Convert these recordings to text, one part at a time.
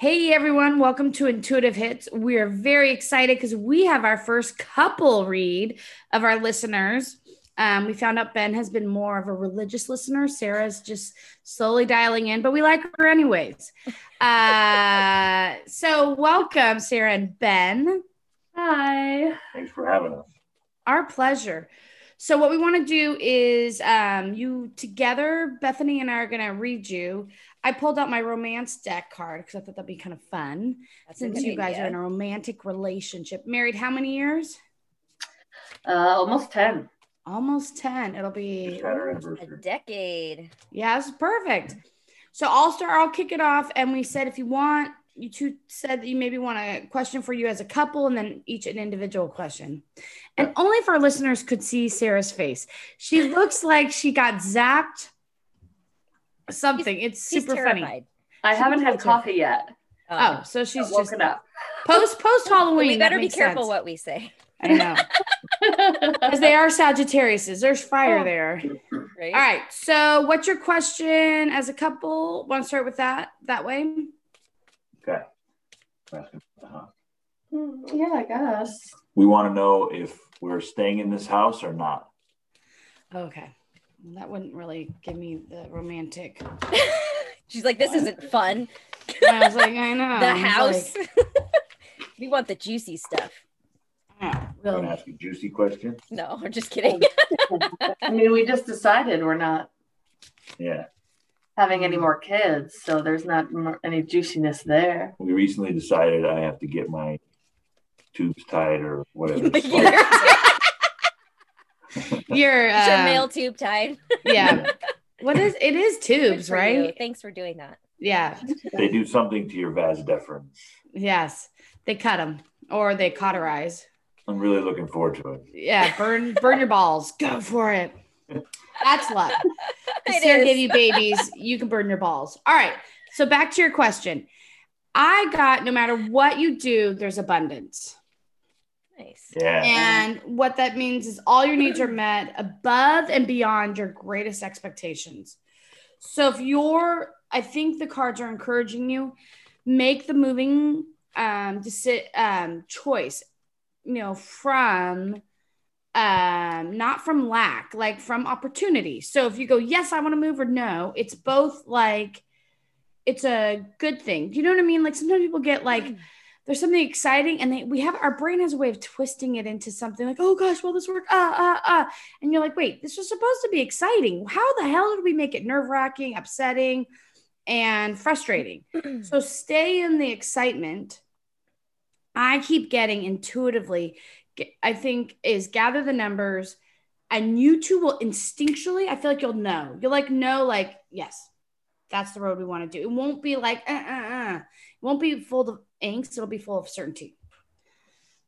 Hey everyone, welcome to Intuitive Hits. We are very excited because we have our first couple read of our listeners. Um, we found out Ben has been more of a religious listener. Sarah's just slowly dialing in, but we like her anyways. Uh, so welcome, Sarah and Ben. Hi. Thanks for having us. Our pleasure. So what we want to do is um, you together, Bethany and I are going to read you I pulled out my romance deck card because I thought that'd be kind of fun. That's Since you guys idea. are in a romantic relationship, married how many years? Uh, almost 10. Almost 10. It'll be a decade. Yeah, this is perfect. So I'll start, I'll kick it off. And we said if you want, you two said that you maybe want a question for you as a couple and then each an individual question. And only if our listeners could see Sarah's face. She looks like she got zapped something. It's super funny. I haven't had coffee yet. Oh, oh so she's just up. post post Halloween. we better be careful sense. what we say. I know. Because they are Sagittariuses. There's fire oh. there. Right. All right. So what's your question as a couple? Want to start with that that way? Okay. Uh-huh. Yeah, I guess. We want to know if we're staying in this house or not. Okay. That wouldn't really give me the romantic. She's like, this isn't fun. I was like, I know. The house. Like... we want the juicy stuff. Yeah, really. ask a juicy question? No, I'm just kidding. I mean, we just decided we're not. Yeah. Having any more kids, so there's not more, any juiciness there. We recently decided I have to get my tubes tied or whatever. your uh, your male tube tied. yeah. What is it? Is tubes right? You. Thanks for doing that. Yeah. They do something to your vas deferens. Yes, they cut them or they cauterize. I'm really looking forward to it. Yeah, burn burn your balls. Go for it. That's love. Sarah gave you babies. You can burn your balls. All right. So back to your question. I got no matter what you do, there's abundance. Nice. Yeah. And what that means is all your needs are met above and beyond your greatest expectations. So if you're, I think the cards are encouraging you, make the moving um, sit um, choice, you know, from um not from lack like from opportunity so if you go yes i want to move or no it's both like it's a good thing do you know what i mean like sometimes people get like mm there's something exciting and they, we have our brain has a way of twisting it into something like oh gosh will this work? Ah ah ah. And you're like wait this was supposed to be exciting. How the hell did we make it nerve-wracking upsetting and frustrating? So stay in the excitement. I keep getting intuitively i think is gather the numbers and you two will instinctually i feel like you'll know. You'll like know like yes that's the road we want to do. It won't be like uh, uh, uh. it won't be full of angst, it'll be full of certainty.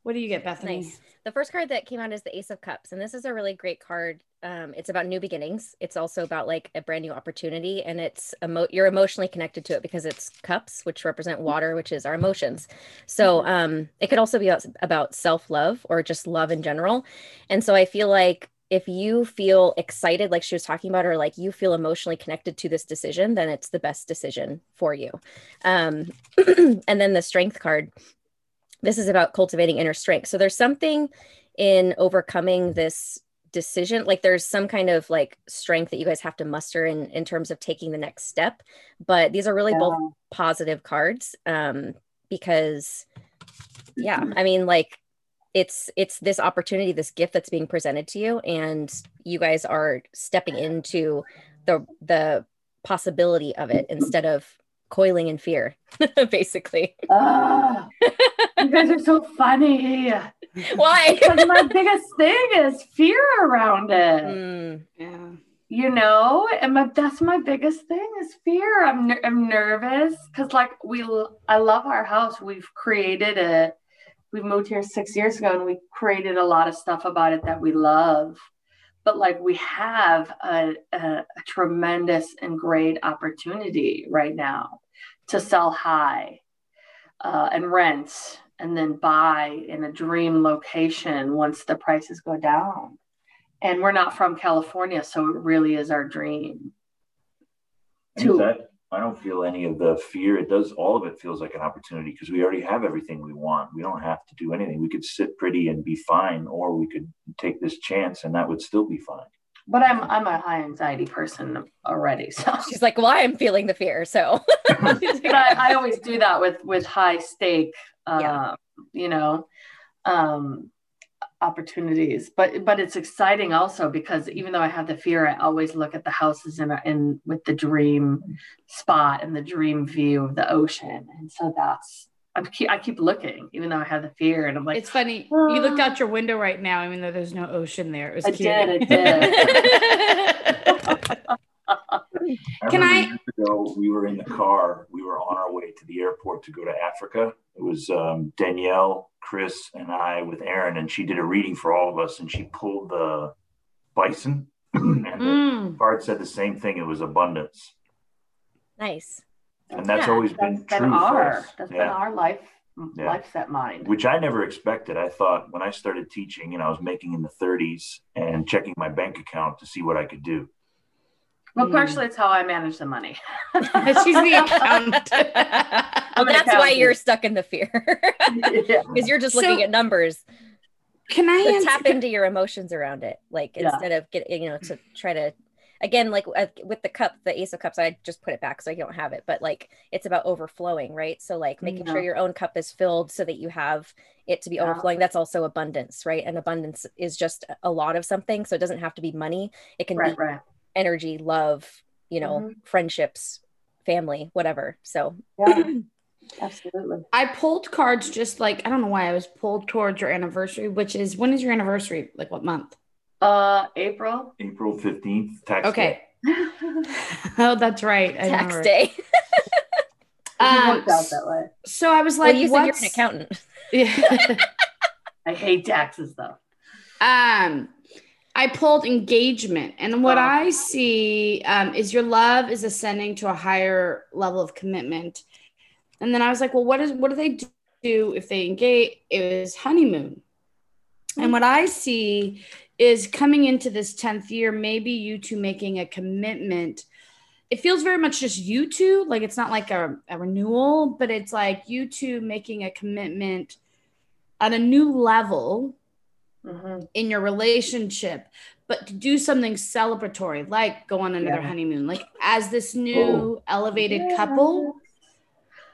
What do you get, Bethany? Nice. The first card that came out is the Ace of Cups, and this is a really great card. Um, it's about new beginnings. It's also about like a brand new opportunity, and it's emo- you're emotionally connected to it because it's cups, which represent water, which is our emotions. So mm-hmm. um, it could also be about, about self love or just love in general. And so I feel like if you feel excited, like she was talking about, or like you feel emotionally connected to this decision, then it's the best decision for you. Um, and then the strength card, this is about cultivating inner strength. So there's something in overcoming this decision like there's some kind of like strength that you guys have to muster in in terms of taking the next step but these are really yeah. both positive cards um because yeah i mean like it's it's this opportunity this gift that's being presented to you and you guys are stepping into the the possibility of it instead of coiling in fear basically. Oh, you guys are so funny. Why? Because my biggest thing is fear around it. Mm. yeah. You know and my, that's my biggest thing is fear. I'm, I'm nervous because like we i love our house. We've created it we moved here six years ago and we created a lot of stuff about it that we love. But like we have a, a, a, tremendous and great opportunity right now to sell high uh, and rent and then buy in a dream location once the prices go down. And we're not from california so it really is our dream. To, I don't feel any of the fear. It does all of it feels like an opportunity because we already have everything we want. We don't have to do anything. We could sit pretty and be fine, or we could take this chance and that would still be fine. But I'm I'm a high anxiety person already, so She's like, well, I'm feeling the fear. So but I, I always do that with with high stake uh Yeah. you know um opportunities but but it's exciting also because even though i have the fear i always look at the houses in in with the dream spot and the dream view of the ocean and so that's i keep i keep looking even though i have the fear and i'm like It's funny. You looked ah. out your window right now, even though there's no ocean there. It was i cute. did i did Can I- years ago, we were in the car. We were on our way to the airport to go to Africa. It was um, Danielle, Chris, and I with Aaron, and she did a reading for all of us, and she pulled the bison, and the Mm. card said the same thing. It was abundance, nice. and that's Yeah, always that's been been true for our us. that's been Yeah. our life Yeah. life set mind which I never expected. I thought when I started teaching, and I was making in the 30s and checking my bank account to see what I could do. Well Mm. partially it's how i manage the money She's the accountant. Well, I'm an that's why you're stuck in the fear yeah. because you're just looking So- at numbers. Can I So answer? tap into your emotions around it, like Yeah. instead of getting, you know to try to. Again, like uh, with the cup, the Ace of Cups, I just put it back so I don't have it. But like, it's about overflowing, right? So like making Yeah. sure your own cup is filled so that you have it to be Yeah. overflowing. That's also abundance, right? And abundance is just a lot of something, so it doesn't have to be money. It can right be right energy, love, you know, Mhm. friendships, family, whatever. So yeah absolutely I pulled cards just like I don't know why I was pulled towards your anniversary, which is when is your anniversary? Like what month? uh april April 15th, tax Okay. oh, that's right. I tax remember. day. It Um, worked out that way. So I was Well, like, you said you're an accountant. Yeah. I hate taxes though. um I pulled engagement, and what Oh. I see um, is your love is ascending to a higher level of commitment. And then I was like, well, what is what do they do if they engage? It was honeymoon, and what I see is coming into this tenth year, maybe you two making a commitment. It feels very much just you two, like it's not like a, a renewal, but it's like you two making a commitment at a new level Mhm. in your relationship, but to do something celebratory, like go on another Yeah. honeymoon, like as this new elevated Yeah. couple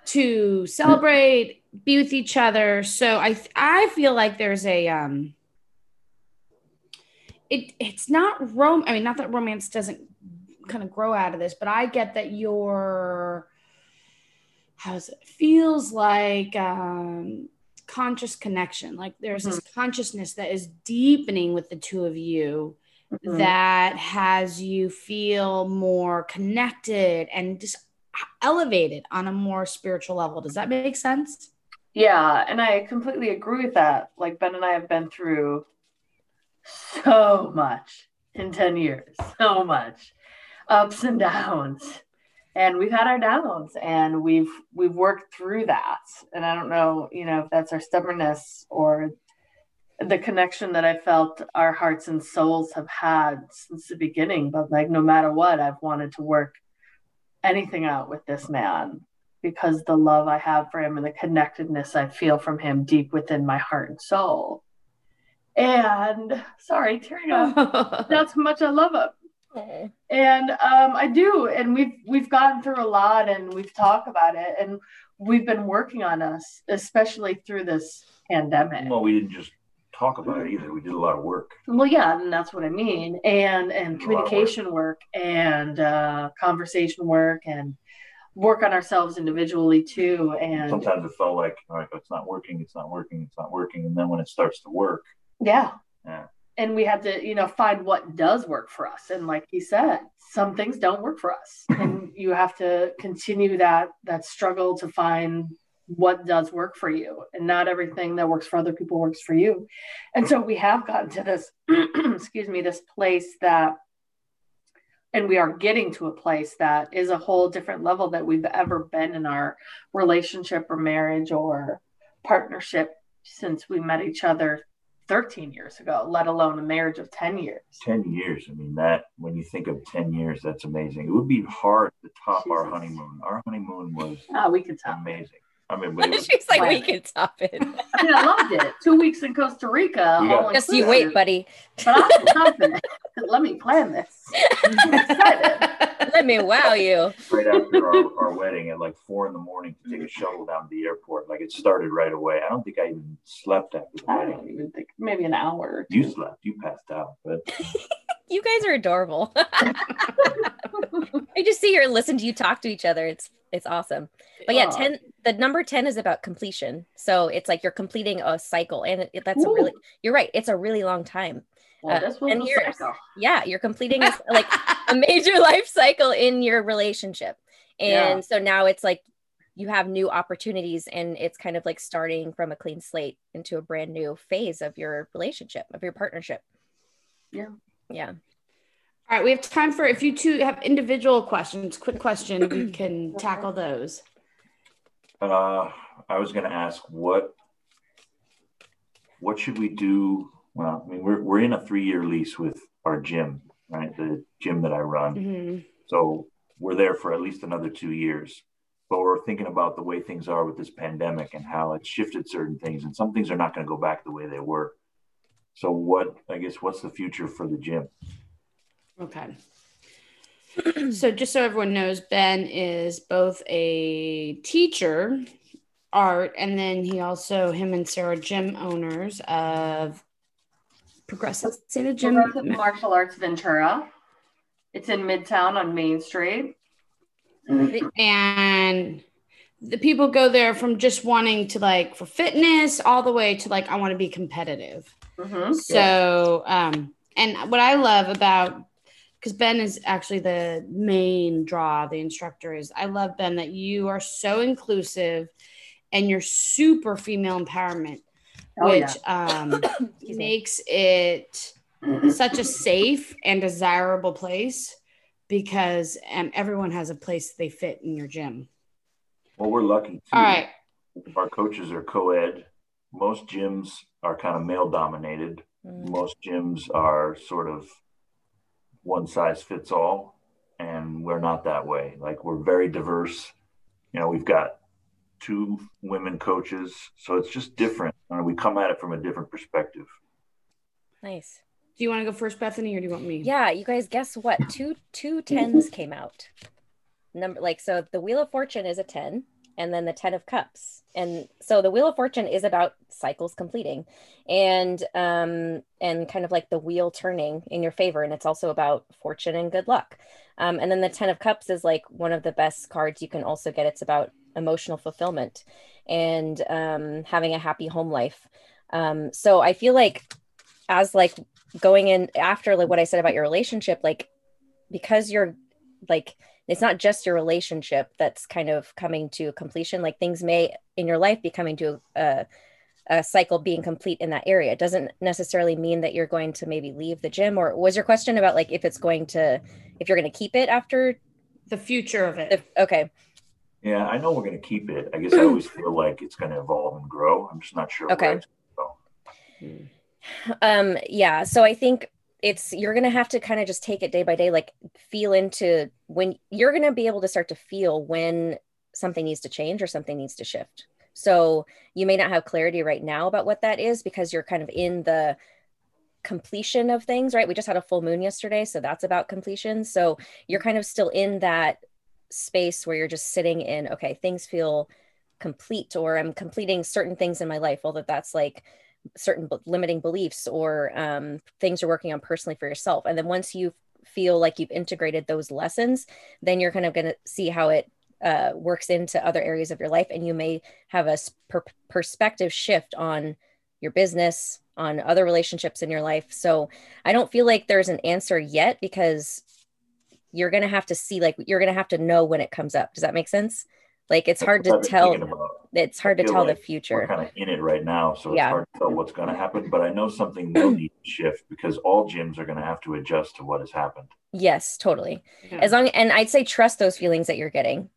to celebrate, be with each other. So I I feel like there's a um it it's not rom I mean not that romance doesn't kind of grow out of this, but I get that you're how's it feels like um conscious connection. Like there's this consciousness that is deepening with the two of you Mhm. that has you feel more connected and just elevated on a more spiritual level. Does that make sense? Yeah, and I completely agree with that. Like Ben and I have been through so much in 10 years, so much ups and downs. And we've had our downs and we've we've worked through that. And I don't know, you know, if that's our stubbornness or the connection that I felt our hearts and souls have had since the beginning. But like no matter what, I've wanted to work anything out with this man because the love I have for him and the connectedness I feel from him deep within my heart and soul. And sorry, tearing up. That's how much I love him. And um, I do, and we've we've gotten through a lot, and we've talked about it, and we've been working on us, especially through this pandemic. Well, we didn't just talk about it either. We did a lot of work. Well, yeah, and that's what I mean, and and of work. communication work and uh, conversation work and work on ourselves individually too, and Sometimes it felt like, all right, it's not working, it's not working, it's not working. And then when it starts to work, Yeah. Yeah. And we had to, you know, find what does work for us. And like he said, some things don't work for us. and you have to continue that that struggle to find what does work for you. And not everything that works for other people works for you. And so we have gotten to this, excuse me, this place that and we are getting to a place that is a whole different level that we've ever been in our relationship or marriage or partnership since we met each other 13 years ago, let alone a marriage of 10 years. 10 years. I mean, that, when you think of 10 years, that's amazing. It would be hard to top our honeymoon. Our honeymoon was Oh, we could tell. amazing. I mean, but it was, She's like, we Right. can top it. I mean, I loved it. Two weeks in Costa Rica. You got- Just you wait, buddy. But I'm confident. Let me plan this. I'm excited. Let me wow you. right after our, our wedding at like four in the morning to take a shuttle down to the airport. Like it started right away. I don't think I even slept after the I wedding. don't even think maybe an hour. Or two. You slept, you passed out, but You guys are adorable. I just see here and listen to you talk to each other. It's it's awesome. But yeah, Aw. 10 the number 10 is about completion. So it's like you're completing a cycle and it, that's a really you're right. It's a really long time. Well, uh, and a here's- cycle. Yeah, you're completing a, like a major life cycle in your relationship. And Yeah. so now it's like you have new opportunities and it's kind of like starting from a clean slate into a brand new phase of your relationship, of your partnership. Yeah. Yeah. All right, we have time for if you two have individual questions, quick question, we can tackle those. uh, I was going to ask what what should we do? Well, I mean, we're we're in a three year lease with our gym, right? The gym that I run. Mhm. So we're there for at least another two years. But we're thinking about the way things are with this pandemic and how it's shifted certain things, and some things are not going to go back the way they were. So, what I guess what's the future for the gym? Okay. so just so everyone knows, Ben is both a teacher, art, and then he also him and Sarah gym owners of Progressive Santa Gym. Progressive Martial Arts Ventura. It's in Midtown on Main Street. and the people go there from just wanting to like for fitness all the way to like I want to be competitive. Mhm. So, um, and what I love about because Ben is actually the main draw, the instructor is I love Ben that you are so inclusive and you're super female empowerment, Oh, yeah. which um, makes it such a safe and desirable place because um, everyone has a place they fit in your gym. Well, we're lucky. Too. All right. Our coaches are co-ed. Most gyms are kind of male dominated. Mm. Most gyms are sort of one size fits all, and we're not that way. Like we're very diverse. You know, we've got two women coaches, so it's just different. And we come at it from a different perspective. Nice. Do you want to go first, Bethany, or do you want me? Yeah, you guys guess what? Two two tens came out. Number like so the Wheel of Fortune is a 10 and then the 10 of cups. And so the Wheel of Fortune is about cycles completing and um and kind of like the wheel turning in your favor and it's also about fortune and good luck. Um and then the 10 of cups is like one of the best cards you can also get. It's about emotional fulfillment and um having a happy home life. Um so I feel like as like going in after like what I said about your relationship, like because you're like it's not just your relationship that's kind of coming to completion. Like things may in your life be coming to a, a cycle being complete in that area. It doesn't necessarily mean that you're going to maybe leave the gym. Or was your question about like if it's going to if you're going to keep it after The future of it. okay Yeah, I know we're going to keep it. I guess I always feel like it's going to evolve and grow. I'm just not sure. Okay. Where it's gonna go. um yeah so i think it's you're gonna have to kind of just take it day by day like feel into when you're gonna be able to start to feel when something needs to change or something needs to shift so you may not have clarity right now about what that is because you're kind of in the completion of things right we just had a full moon yesterday so that's about completion so you're kind of still in that space where you're just sitting in okay things feel complete or i'm completing certain things in my life although that's like certain limiting beliefs or um, things you're working on personally for yourself. And then once you feel like you've integrated those lessons, then you're kind of going to see how it uh, works into other areas of your life. And you may have a per- perspective shift on your business, on other relationships in your life. So I don't feel like there's an answer yet because you're going to have to see, like, you're going to have to know when it comes up. Does that make sense? Like, it's hard to tell. It's hard to feel tell the like We're future. kind of in it right now, so it's Yeah. hard to tell what's going to happen. But I know something will need to shift because all gyms are going to have to adjust to what has happened. Yes, totally. Yeah. as long and i'd say trust those feelings that you're getting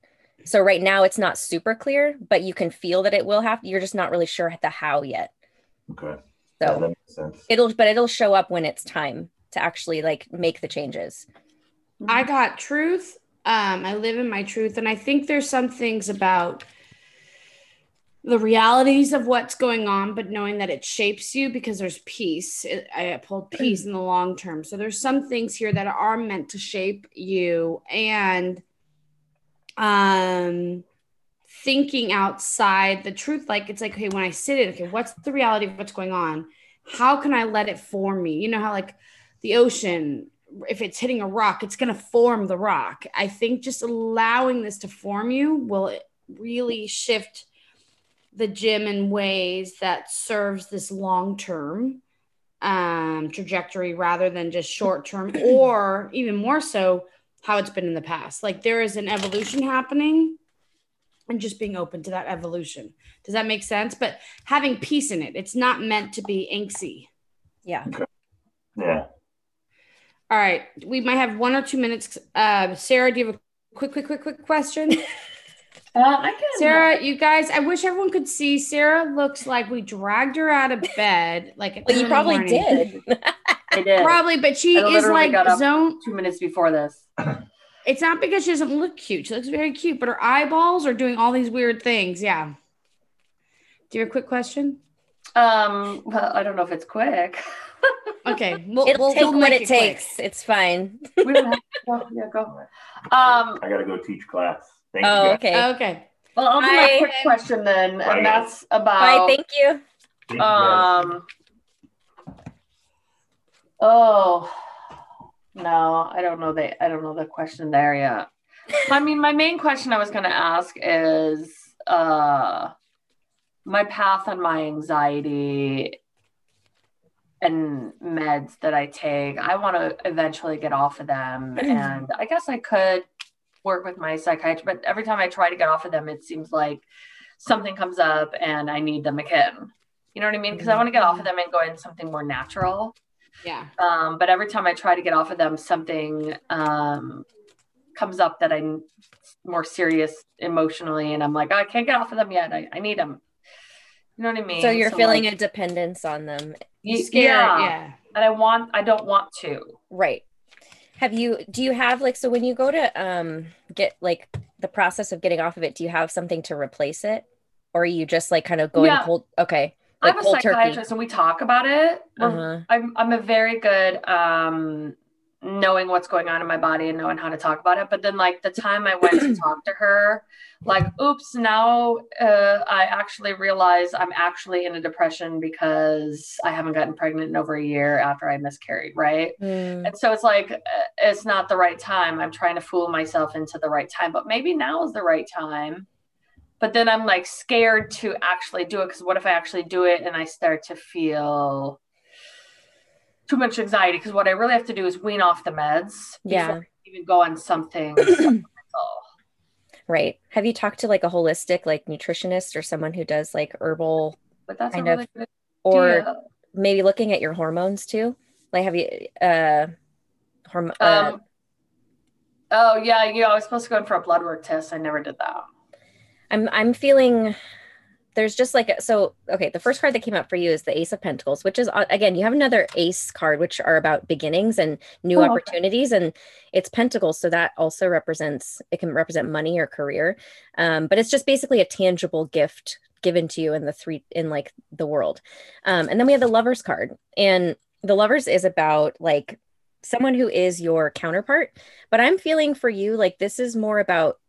so right now it's not super clear but you can feel that it will have you're just not really sure the how yet Okay. Yeah, So that makes sense. it'll, but it'll show up when it's time to actually like make the changes. I got truth. Um, I live in my truth, and I think there's some things about the realities of what's going on, but knowing that it shapes you because there's peace. It, I pulled peace in the long term. So there's some things here that are meant to shape you and um thinking outside the truth. Like it's like, okay, when I sit it, okay, what's the reality of what's going on? How can I let it form me? You know how like the ocean, if it's hitting a rock, it's gonna form the rock. I think just allowing this to form you will really shift the gym in ways that serves this long term um, trajectory rather than just short term, or even more so, how it's been in the past. Like there is an evolution happening and just being open to that evolution. Does that make sense? But having peace in it, it's not meant to be angsty. Yeah. Yeah. All right. We might have one or two minutes. Uh, Sarah, do you have a quick, quick, quick, quick question? Uh, I can. Sarah, you guys, I wish everyone could see. Sarah looks like we dragged her out of bed. Like, Well, you probably morning. did. I did. Probably, but she I is like zone. Two minutes before this. It's not because she doesn't look cute. She looks very cute, but her eyeballs are doing all these weird things. Yeah. Do you have a quick question? Um, well, I don't know if it's quick. Okay, we'll, It'll we'll, take we'll what make it quick. takes. It's fine. we don't have to go. Yeah, go. Um, I gotta go teach class. Thank you. Oh, guys. okay. Okay. well, I'll do my quick question then, Bye. and that's Bye. about Thank you. Thank you um. Oh no, I don't know the I don't know the question there yet. I mean, my main question I was going to ask is uh my path on my anxiety and meds that I take. I want to eventually get off of them, and I guess I could work with my psychiatrist, but every time I try to get off of them, it seems like something comes up and I need them again. You know what I mean? Because I want to get off of them and go into something more natural. Yeah. Um, but every time I try to get off of them, something um, comes up that I'm more serious emotionally, and I'm like, oh, I can't get off of them yet. I, I need them. You know what I mean? So you're feeling like, a dependence on them. y- Scared. Yeah, Yeah. and I want. I don't want to. Right. Have you do you have like so when you go to um get like the process of getting off of it, do you have something to replace it? Or are you just like kind of going Yeah. cold okay. Like I'm a cold turkey. psychiatrist, and we talk about it. Uh-huh. I'm I'm a very good um knowing what's going on in my body and knowing how to talk about it. But then like the time I went to talk to her, like oops, now uh, I actually realize I'm actually in a depression because I haven't gotten pregnant in over a year after I miscarried, right? Mm, And so it's like uh, it's not the right time. I'm trying to fool myself into the right time, but maybe now is the right time. But then I'm like scared to actually do it because what if I actually do it and I start to feel too much anxiety? Because what I really have to do is wean off the meds Yeah. even go on something. right. Have you talked to like a holistic like nutritionist or someone who does like herbal but that's Kind a of. good or maybe looking at your hormones too? Like have you uh horm- uh, Um, oh yeah, yeah. I was supposed to go in for a blood work test. I never did that. I'm I'm feeling there's just like a- so okay the first card that came up for you is the ace of pentacles which is uh, again you have another ace card which are about beginnings and new Oh, okay. opportunities and it's pentacles so that also represents it can represent money or career um, but it's just basically a tangible gift given to you in the three in like the world um, and then we have the lovers card and the lovers is about like someone who is your counterpart but i'm feeling for you like this is more about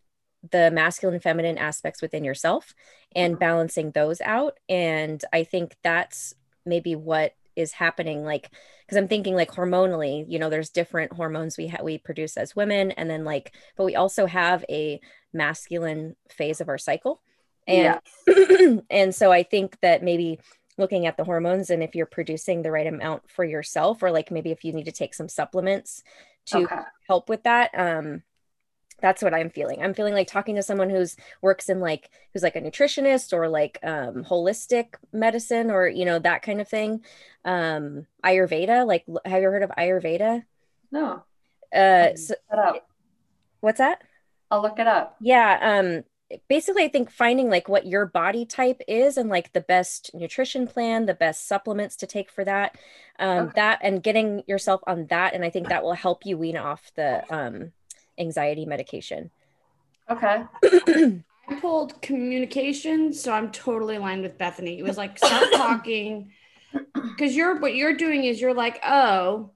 the masculine and feminine aspects within yourself and Mhm. balancing those out and i think that's maybe what is happening like because i'm thinking like hormonally you know there's different hormones we ha- we produce as women and then like but we also have a masculine phase of our cycle and and so i think that maybe looking at the hormones and if you're producing the right amount for yourself or like maybe if you need to take some supplements to Okay. help with that um that's what i'm feeling i'm feeling like talking to someone who's works in like who's like a nutritionist or like um holistic medicine or you know that kind of thing um ayurveda like have you heard of ayurveda No. uh so, what's that I'll look it up. yeah um basically i think finding like what your body type is and like the best nutrition plan the best supplements to take for that um Okay. that and getting yourself on that and i think that will help you wean off the um anxiety medication Okay. I pulled communication, so I'm totally aligned with Bethany. It was like start talking because you're what you're doing is you're like, oh,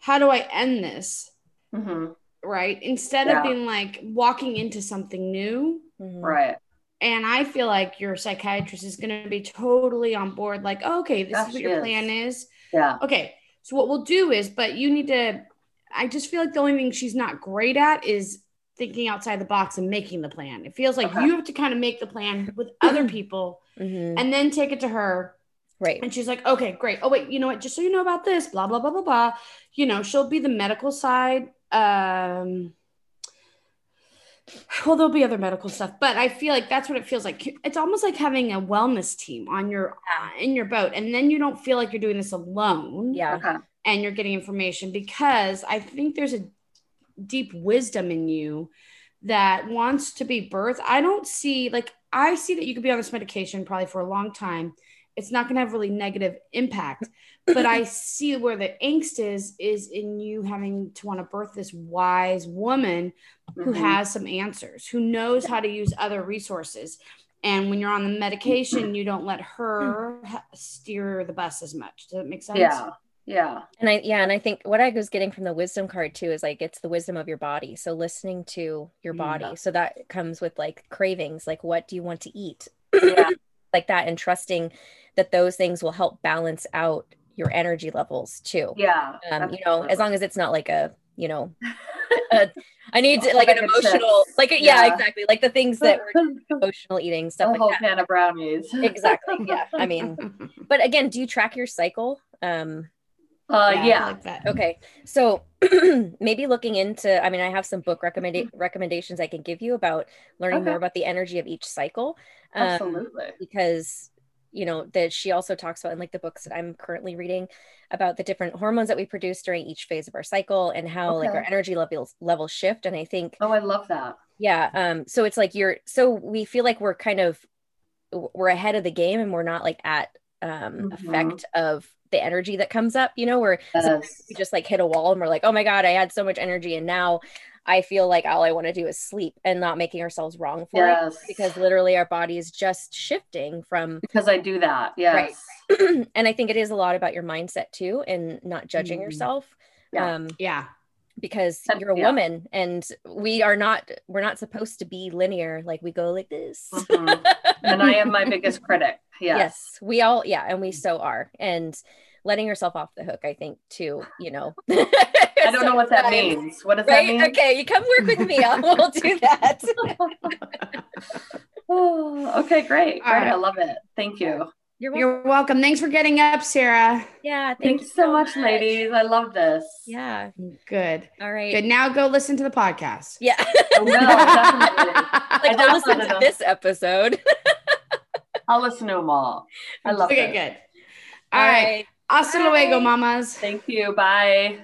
how do I end this? hmm Right? Instead Yeah. of being like walking into something new. Mhm. Right. And I feel like your psychiatrist is going to be totally on board. Like, oh, okay, this Yeah, is what your is. plan is. Yeah. Okay, so what we'll do is, but you need to. I just feel like the only thing she's not great at is thinking outside the box and making the plan. It feels like Okay. you have to kind of make the plan with other people Mhm. and then take it to her. right And she's like, okay, great. Oh, wait, you know what? Just so you know about this, blah, blah, blah, blah, blah. You know, she'll be the medical side. Um, well, there'll be other medical stuff, but I feel like that's what it feels like. It's almost like having a wellness team on your uh, in your boat, and then you don't feel like you're doing this alone yeah Okay. And you're getting information because I think there's a deep wisdom in you that wants to be birthed. I don't see like I see that you could be on this medication probably for a long time. It's not going to have really negative impact, but I see where the angst is is in you having to want to birth this wise woman who Mhm. has some answers, who knows how to use other resources. And when you're on the medication, you don't let her steer the bus as much. Does that make sense? Yeah. Yeah. and i yeah and i think what i was getting from the wisdom card too is like it's the wisdom of your body so listening to your body so that comes with like cravings like what do you want to eat Yeah. like that and trusting that those things will help balance out your energy levels too Yeah. um, you know as long as it's not like a you know a, i need to, Like like an emotional like a, yeah, Yeah. exactly like the things that were emotional eating a stuff like whole that pan of brownies. exactly yeah i mean but again do you track your cycle um Uh, I yeah. like that. okay so maybe looking into i mean i have some book recommenda- recommendations i can give you about learning Okay. more about the energy of each cycle um, Absolutely. because you know that she also talks about in like the books that i'm currently reading about the different hormones that we produce during each phase of our cycle and how like our energy levels levels shift and i think Oh, I love that. yeah um so it's like you're so we feel like we're kind of we're ahead of the game and we're not like at um Mhm. effect of the energy that comes up you know where Yes. we just like hit a wall and we're like oh my god i had so much energy and now i feel like all i want to do is sleep and not making ourselves wrong for Yes. it because literally our body is just shifting from because I do that. Yes. and i think it is a lot about your mindset too and not judging Mhm. yourself Yeah. um Yeah. because That- you're a yeah. woman and we are not we're not supposed to be linear like we go like this Mhm. and I am my biggest critic. Yes. yes we all yeah and we mm. so are and letting yourself off the hook i think too you know I don't know what that means. What does that mean? okay you come work with me I'll, we'll do that Oh, okay, great. All Great. right. I love it. Thank you. you're welcome You're welcome. Thanks for getting up, Sarah. yeah thank Thank you so much, ladies. I love this. yeah Good. all right Good. Now go listen to the podcast. yeah oh, I will, definitely. like I I'll listen to them. this episode I'll listen to them all. I love okay, it. good. All right. Hasta Bye. luego, mamas. Thank you. Bye.